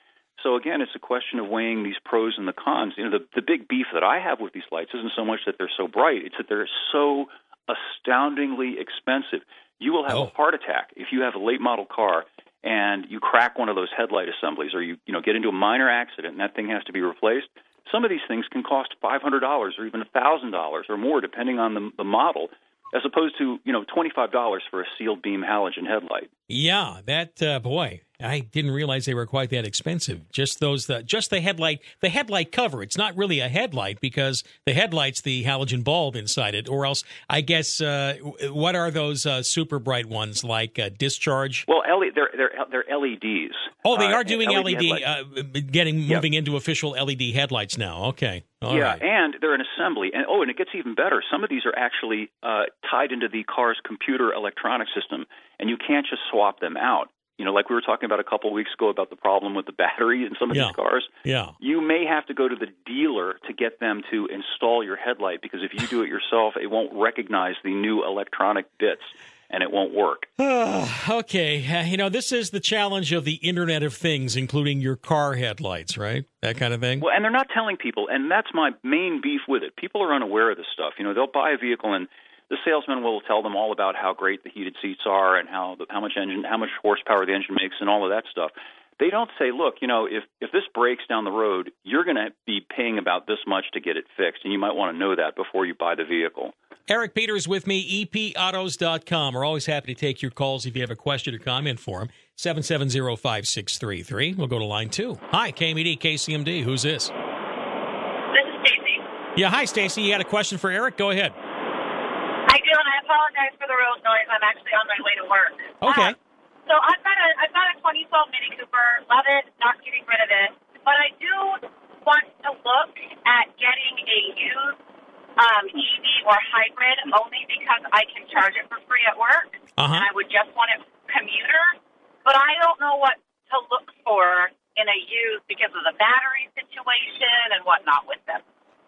So again, it's a question of weighing these pros and the cons. You know, the the big beef that I have with these lights isn't so much that they're so bright; it's that they're so astoundingly expensive. You will have a heart attack if you have a late model car and you crack one of those headlight assemblies, or you you know get into a minor accident and that thing has to be replaced. Some of these things can cost five hundred dollars or even a thousand dollars or more, depending on the the model, as opposed to you know twenty five dollars for a sealed beam halogen headlight. Yeah, that uh, boy, I didn't realize they were quite that expensive. Just those, uh, just the headlight, the headlight cover. It's not really a headlight because the headlight's the halogen bulb inside it. Or else, I guess, uh, what are those uh, super bright ones like uh, discharge? Well, L- they're they're they're LEDs. Oh, they Uh, are doing LED LED, uh, getting moving into official LED headlights now. Okay, all yeah, right. and they're an assembly. And oh, and it gets even better. Some of these are actually uh, tied into the car's computer electronic system, and you can't just swap them out. You know, like we were talking about a couple of weeks ago about the problem with the battery in some of Yeah. these cars. Yeah. You may have to go to the dealer to get them to install your headlight because if you do it yourself, it won't recognize the new electronic bits and it won't work. okay, uh, you know this is the challenge of the Internet of Things, including your car headlights, right? That kind of thing. Well, and they're not telling people, and that's my main beef with it. People are unaware of this stuff. You know, they'll buy a vehicle and the salesman will tell them all about how great the heated seats are and how the, how much engine, how much horsepower the engine makes, and all of that stuff. They don't say, look, you know, if if this breaks down the road, you're going to be paying about this much to get it fixed, and you might want to know that before you buy the vehicle. Eric Peters with me, epautos.com. We're always happy to take your calls if you have a question or comment for him. 770-5633. We'll go to line two. Hi, KMED, KCMD. Who's this? This is Stacy. Yeah, hi, Stacy. You had a question for Eric? Go ahead. I do, and I apologize for the road noise. I'm actually on my way to work. Okay. Uh, so I've got a I've got a 2012 Mini Cooper. Love it. Not getting rid of it. But I do want to look at getting a used um, EV or hybrid only because I can charge it for free at work, Uh-huh. and I would just want it commuter. But I don't know what to look for in a used because of the battery situation and whatnot with them.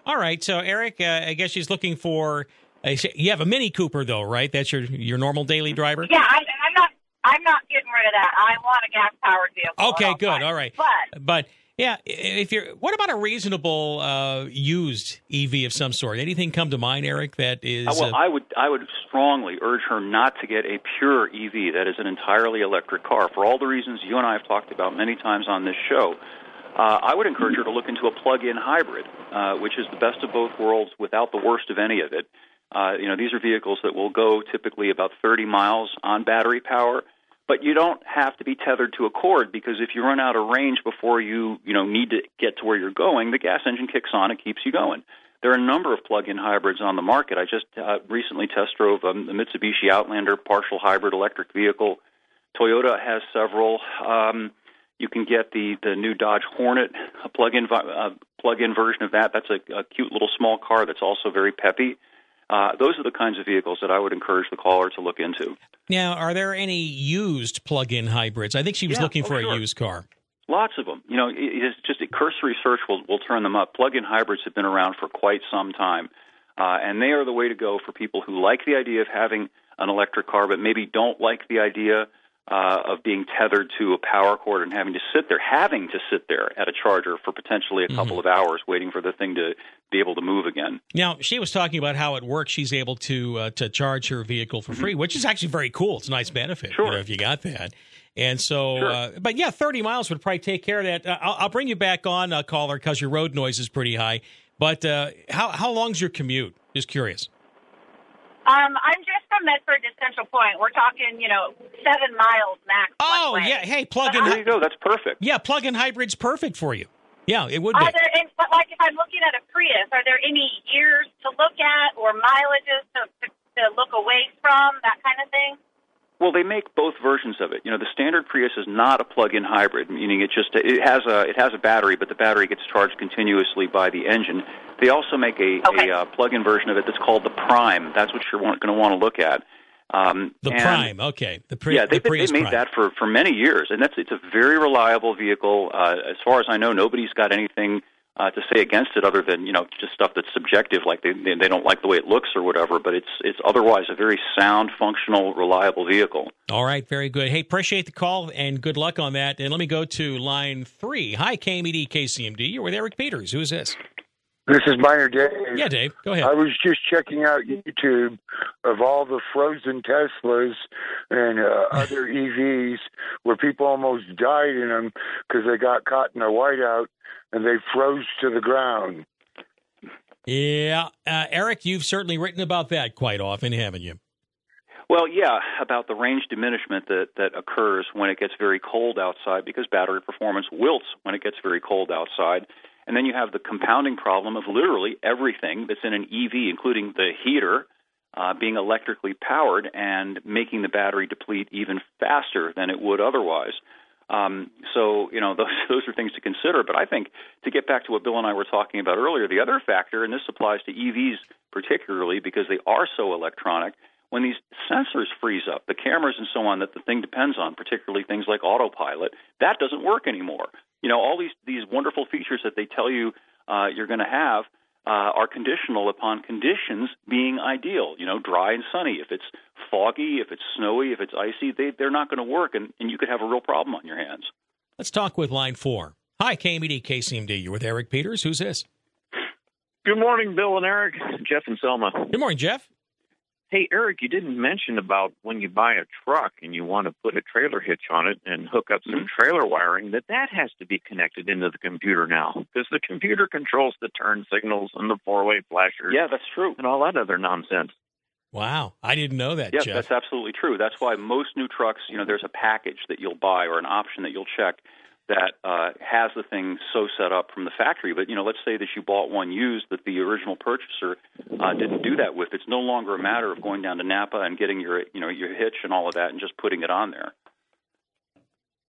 All right. So, Eric, uh, I guess she's looking for. Uh, you have a Mini Cooper, though, right? That's your your normal daily driver. Yeah, I'm, I'm not. I'm not getting rid of that. I want a gas powered vehicle. Okay, good. All right. But But yeah, if you're, what about a reasonable uh, used EV of some sort? Anything come to mind, Eric? That is. Uh, well, uh, I would I would strongly urge her not to get a pure EV that is an entirely electric car for all the reasons you and I have talked about many times on this show. Uh, I would encourage her to look into a plug-in hybrid, uh, which is the best of both worlds without the worst of any of it. Uh, you know, these are vehicles that will go typically about 30 miles on battery power, but you don't have to be tethered to a cord because if you run out of range before you you know need to get to where you're going, the gas engine kicks on and keeps you going. There are a number of plug-in hybrids on the market. I just uh, recently test drove um, the Mitsubishi Outlander partial hybrid electric vehicle. Toyota has several. Um, you can get the the new Dodge Hornet, a plug-in uh, plug-in version of that. That's a, a cute little small car that's also very peppy. Uh, those are the kinds of vehicles that I would encourage the caller to look into. now, are there any used plug-in hybrids? I think she was Yeah, looking oh, for sure. a used car. Lots of them. You know, it it is just a cursory search will will turn them up. Plug-in hybrids have been around for quite some time, uh, and they are the way to go for people who like the idea of having an electric car, but maybe don't like the idea uh, of being tethered to a power cord and having to sit there, having to sit there at a charger for potentially a couple of hours, waiting for the thing to be able to move again. Now, she was talking about how it works. She's able to uh, to charge her vehicle for free, which is actually very cool. It's a nice benefit, you know, if you got that. And so, Sure. uh, but yeah, 30 miles would probably take care of that. Uh, I'll, I'll bring you back on, uh, caller, because your road noise is pretty high. But uh, how how long's your commute? Just curious. Um, I'm just from Medford to Central Point. We're talking, you know, seven miles max. Oh yeah, hey, plug-in. There you go. That's perfect. Yeah, plug-in hybrid's perfect for you. Yeah, it would be. Are there, and, but like if I'm looking at a Prius, are there any years to look at or mileages to, to, to look away from, that kind of thing? Well, they make both versions of it. You know, the standard Prius is not a plug-in hybrid, meaning it just it has a it has a battery, but the battery gets charged continuously by the engine. They also make a, a uh, plug-in version of it that's called the Prime. That's what you're going to want to look at. Um, The and- Prime, okay. The, Pri- yeah, they, the Prius they made Prime. that for for many years, and that's it's a very reliable vehicle. Uh, as far as I know, nobody's got anything uh, to say against it other than you know just stuff that's subjective, like they they they don't like the way it looks or whatever. But it's it's otherwise a very sound, functional, reliable vehicle. All right, very good. Hey, appreciate the call and good luck on that. And let me go to line three. Hi, KMED KCMD. You're with Eric Peters. Who is this? This is Minor Dave. Yeah, Dave. Go ahead. I was just checking out YouTube of all the frozen Teslas and uh, other EVs where people almost died in them because they got caught in a whiteout and they froze to the ground. Yeah, uh, Eric, you've certainly written about that quite often, haven't you? Well, yeah, about the range diminishment that that occurs when it gets very cold outside because battery performance wilts when it gets very cold outside. And then you have the compounding problem of literally everything that's in an EV, including the heater, uh, being electrically powered and making the battery deplete even faster than it would otherwise. Um, so, you know, those, those are things to consider. But I think to get back to what Bill and I were talking about earlier, the other factor, and this applies to EVs particularly because they are so electronic, when these sensors freeze up, the cameras and so on that the thing depends on, particularly things like autopilot, that doesn't work anymore. You know, all these these wonderful features that they tell you uh, you're going to have uh, are conditional upon conditions being ideal. You know, dry and sunny. If it's foggy, if it's snowy, if it's icy, they they're not going to work, and, and you could have a real problem on your hands. Let's talk with line four. Hi, KMED KCMD. You're with Eric Peters. Who's this? Good morning, Bill and Eric, Jeff and Selma. Good morning, Jeff. Hey, Eric, you didn't mention about when you buy a truck and you want to put a trailer hitch on it and hook up some mm-hmm. trailer wiring, that that has to be connected into the computer now because the computer controls the turn signals and the four-way flashers. Yeah, that's true. And all that other nonsense. Wow, I didn't know that, Yes, Jeff. that's absolutely true. That's why most new trucks, you know, there's a package that you'll buy or an option that you'll check that uh, has the thing so set up from the factory. But you know, let's say that you bought one used that the original purchaser uh, didn't do that with. It's no longer a matter of going down to Napa and getting your, you know, your hitch and all of that and just putting it on there.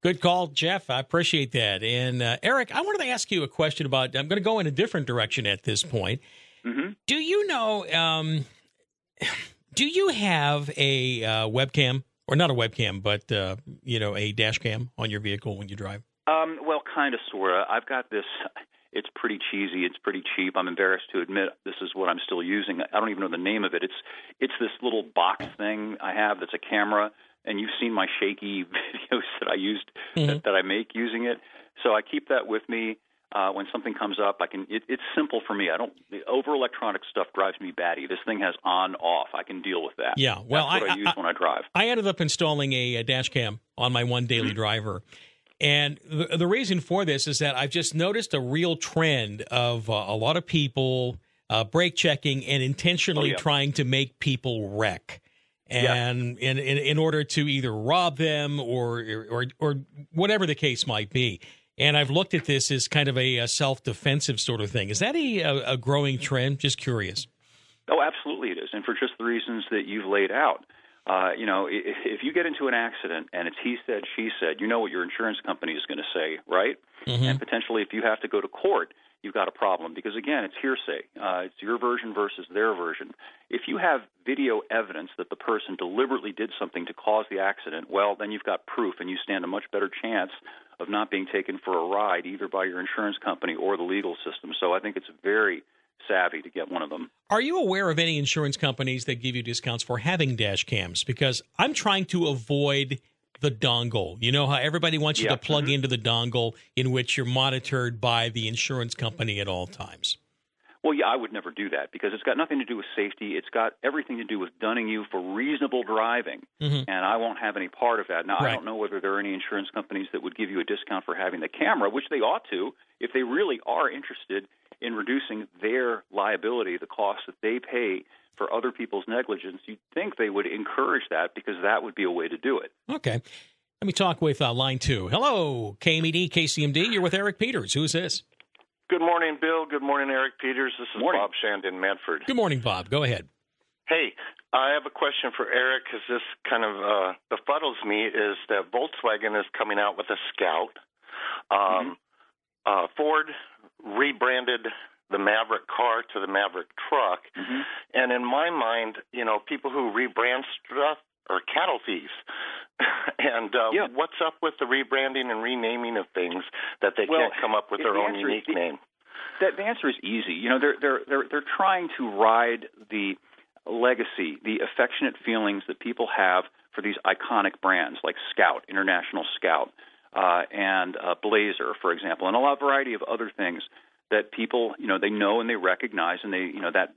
Good call, Jeff. I appreciate that. And uh, Eric, I wanted to ask you a question about. I'm going to go in a different direction at this point. Mm-hmm. Do you know? Um, do you have a uh, webcam, or not a webcam, but uh, you know, a dash cam on your vehicle when you drive? Um, well, kind of, sort of. I've got this. It's pretty cheesy. It's pretty cheap. I'm embarrassed to admit this is what I'm still using. I don't even know the name of it. It's it's this little box thing I have that's a camera, and you've seen my shaky videos that I used that, that I make using it. So I keep that with me. Uh, when something comes up, I can. It, it's simple for me. I don't. The over electronic stuff drives me batty. This thing has on off. I can deal with that. Yeah, well, that's what I, I- use when I drive. I ended up installing a, a dash cam on my one daily Mm-hmm. driver. And the, the reason for this is that I've just noticed a real trend of uh, a lot of people uh, brake checking and intentionally Oh, yeah. trying to make people wreck. Yeah. And in, in in order to either rob them or or or whatever the case might be, and I've looked at this as kind of a, a self defensive sort of thing. Is that a, a, a growing trend? Just curious. Oh, absolutely it is, and for just the reasons that you've laid out. Uh, you know, i- if you get into an accident and it's he said, she said, you know what your insurance company is going to say, right? And potentially, if you have to go to court, you've got a problem because again, it's hearsay. Uh, it's your version versus their version. If you have video evidence that the person deliberately did something to cause the accident, well, then you've got proof, and you stand a much better chance of not being taken for a ride either by your insurance company or the legal system. So I think it's very savvy to get one of them. Are you aware of any insurance companies that give you discounts for having dash cams? Because I'm trying to avoid the dongle. You know how everybody wants you Yeah. to plug into the dongle in which you're monitored by the insurance company at all times. Well, yeah, I would never do that because it's got nothing to do with safety. It's got everything to do with dunning you for reasonable driving, Mhm. and I won't have any part of that. Now, I don't know whether there are any insurance companies that would give you a discount for having the camera, which they ought to if they really are interested in reducing their liability, the cost that they pay for other people's negligence. You'd think they would encourage that because that would be a way to do it. Okay. Let me talk with uh, line two. Hello, KMED, KCMD. You're with Eric Peters. Who's this? Good morning, Bill. Good morning, Eric Peters. This is Bob Shand in Manford. Good morning, Bob. Go ahead. Hey, I have a question for Eric because this kind of uh, befuddles me. Is that Volkswagen is coming out with a Scout? Um, uh, Ford rebranded the Maverick car to the Maverick truck, and in my mind, you know, people who rebrand stuff are cattle thieves. and uh, yeah. what's up with the rebranding and renaming of things that they Well, can't come up with if the their own unique the- name? The, the answer is easy. You know, they're they're they're they're trying to ride the legacy, the affectionate feelings that people have for these iconic brands like Scout, International Scout, uh, and uh, Blazer, for example, and a lot variety of other things that people, you know, they know and they recognize, and they, you know, that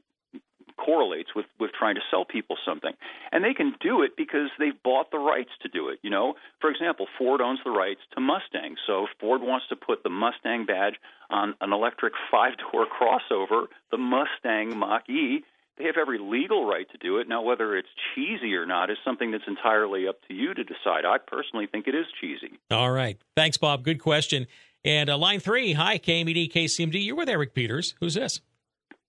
correlates with with trying to sell people something. And they can do it because they've bought the rights to do it you know? For example ford owns the rights to mustang. So if ford wants to put the mustang badge on an electric five door crossover the mustang mach e they have every legal right to do it now whether it's cheesy or not is something that's entirely up to you to decide i personally think it is cheesy All right. Thanks, Bob. Good question. And uh, line three. Hi, KMED, KCMD. You're with Eric Peters. Who's this?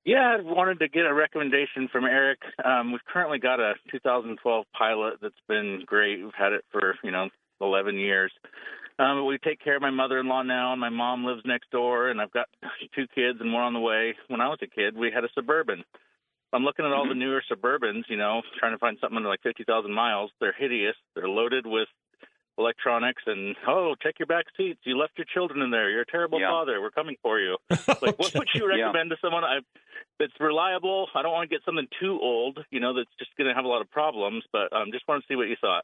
Yeah, I wanted to get a recommendation from Eric. Um, we've currently got a 2012 pilot that's been great. We've had it for you know 11 years. Um, we take care of my mother-in-law now, and my mom lives next door, and I've got two kids and one on the way. When I was a kid, we had a suburban. I'm looking at all the newer Suburbans, you know, trying to find something under like 50,000 miles. They're hideous. They're loaded with electronics and oh, check your back seats. You left your children in there. You're a terrible Yeah. father. We're coming for you. Like, what would you Yeah. recommend to someone I, that's reliable? I don't want to get something too old, you know, that's just going to have a lot of problems. But um, just want to see what you thought.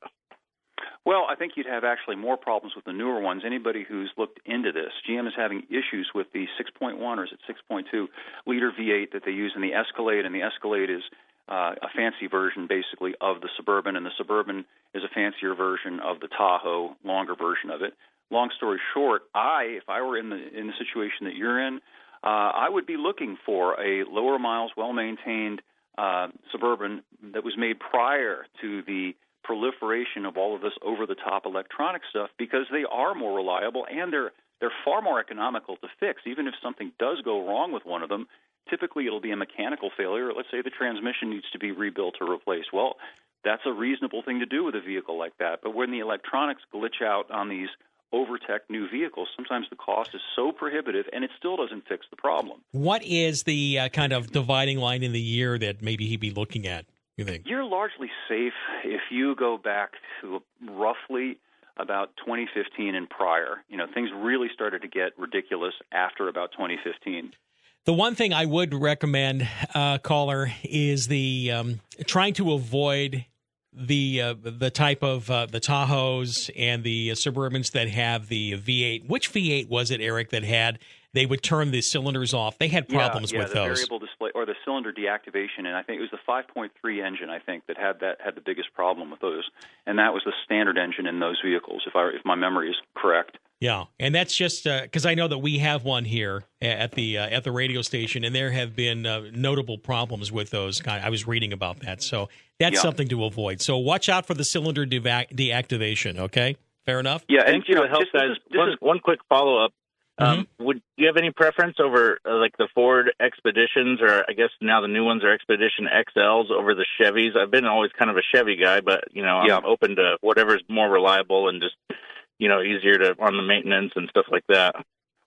Well, I think you'd have actually more problems with the newer ones. Anybody who's looked into this, GM is having issues with the 6.1 or is it 6.2 liter V8 that they use in the Escalade, and the Escalade is uh, a fancy version basically of the Suburban, and the Suburban is a fancier version of the Tahoe, longer version of it. Long story short, I, if I were in the in the situation that you're in, uh, I would be looking for a lower miles, well maintained uh, Suburban that was made prior to the proliferation of all of this over-the-top electronic stuff because they are more reliable and they're they're far more economical to fix. Even if something does go wrong with one of them, typically it'll be a mechanical failure. Let's say the transmission needs to be rebuilt or replaced. Well, that's a reasonable thing to do with a vehicle like that. But when the electronics glitch out on these overtech new vehicles, sometimes the cost is so prohibitive and it still doesn't fix the problem. What is the uh, kind of dividing line in the year that maybe he'd be looking at? You think you're largely safe if you go back to roughly about 2015 and prior. You know, things really started to get ridiculous after about 2015. The one thing I would recommend, uh, caller, is the um, trying to avoid the uh, the type of uh, the Tahoes and the Suburbans that have the V8. Which V8 was it, Eric, that had they would turn the cylinders off. They had problems yeah, yeah, with the those. variable display or the cylinder deactivation, and I think it was the 5.3 engine. I think that had that had the biggest problem with those, and that was the standard engine in those vehicles, if I if my memory is correct. Yeah, and that's just because uh, I know that we have one here at the uh, at the radio station, and there have been uh, notable problems with those. I was reading about that, so that's Yeah. something to avoid. So watch out for the cylinder deva- deactivation. Okay, fair enough. Yeah, Thank you for the help, guys. one, one quick follow up. Um, Mm-hmm. Would you have any preference over uh, like the Ford Expeditions, or I guess now the new ones are Expedition XLs over the Chevys? I've been always kind of a Chevy guy, but you know I'm Yeah. open to whatever's more reliable and just you know easier to on the maintenance and stuff like that.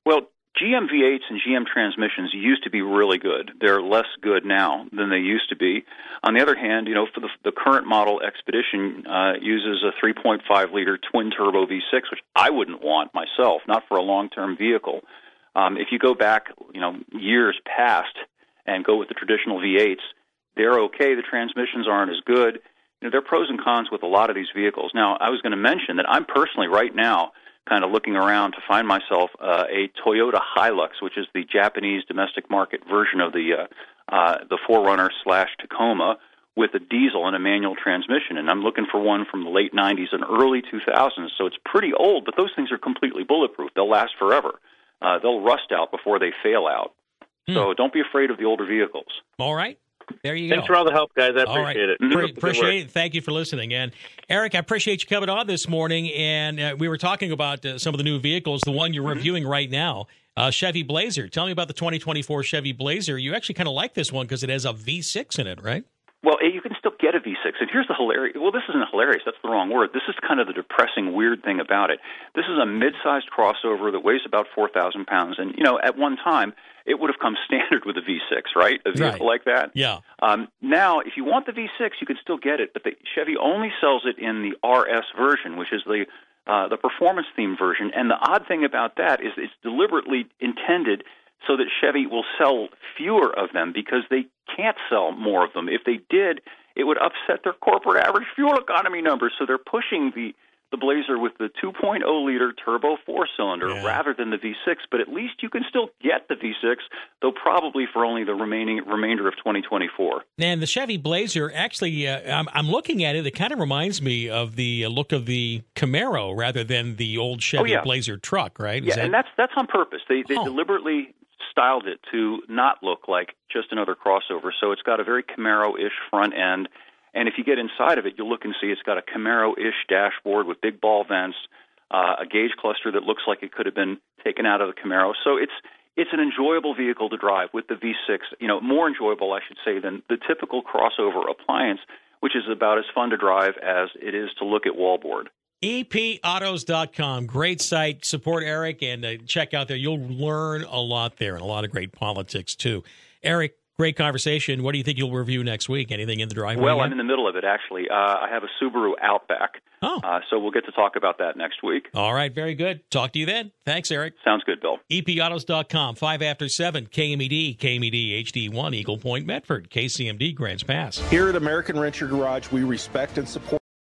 Well, GM V8s and GM transmissions used to be really good. They're less good now than they used to be. On the other hand, you know, for the, the current model Expedition uh, uses a 3.5 liter twin turbo V6, which I wouldn't want myself, not for a long term vehicle. Um, if you go back, you know, years past and go with the traditional V8s, they're okay. The transmissions aren't as good. You know, there are pros and cons with a lot of these vehicles. Now, I was going to mention that I'm personally right now kind of looking around to find myself uh, a Toyota Hilux, which is the Japanese domestic market version of the uh, uh, the 4Runner slash Tacoma, with a diesel and a manual transmission. And I'm looking for one from the late 90s and early 2000s. So it's pretty old, but those things are completely bulletproof. They'll last forever. Uh, they'll rust out before they fail out. So don't be afraid of the older vehicles. All right. There you Thanks go. Thanks for all the help, guys. I All right. appreciate it. Pre- Keep up the good appreciate it. Thank you for listening. And Eric, I appreciate you coming on this morning. And uh, we were talking about uh, some of the new vehicles. The one you're Mm-hmm. reviewing right now, uh, Chevy Blazer. Tell me about the 2024 Chevy Blazer. You actually kind of like this one because it has a V6 in it, right? Well, you can still get a V6. And here's the hilarious. Well, this isn't hilarious. That's the wrong word. This is kind of the depressing, weird thing about it. This is a mid-sized crossover that weighs about four thousand pounds, and you know, at one time, it would have come standard with a V6, right? A vehicle Right. like that. Yeah. Um, now, if you want the V6, you can still get it, but the Chevy only sells it in the RS version, which is the uh, the performance theme version. And the odd thing about that is it's deliberately intended so that Chevy will sell fewer of them because they can't sell more of them. If they did, it would upset their corporate average fuel economy numbers. So they're pushing the the Blazer with the 2.0 liter turbo four cylinder rather than the V6. But at least you can still get the V6, though probably for only the remaining remainder of 2024. And the Chevy Blazer, actually, uh, I'm, I'm looking at it. It kind of reminds me of the uh, look of the Camaro rather than the old Chevy Oh, yeah. Blazer truck, right? Is Yeah, that- and that's that's on purpose. They they deliberately styled it to not look like just another crossover. So it's got a very Camaro-ish front end, and if you get inside of it, you'll look and see it's got a Camaro-ish dashboard with big ball vents, uh, a gauge cluster that looks like it could have been taken out of the Camaro. So it's it's an enjoyable vehicle to drive with the V6. You know, more enjoyable, I should say, than the typical crossover appliance, which is about as fun to drive as it is to look at wallboard. EPAutos.com. Great site. Support Eric and uh, check out there. You'll learn a lot there and a lot of great politics, too. Eric, great conversation. What do you think you'll review next week? Anything in the driveway? Well, yet? I'm in the middle of it actually. Uh, I have a Subaru Outback, oh. uh, so we'll get to talk about that next week. All right, very good. Talk to you then. Thanks, Eric. Sounds good, Bill. E EPAutos.com, 5 after 7, KMED, KMED HD1, Eagle Point, Medford, KCMD, Grants Pass. Here at American Renter Garage, we respect and support.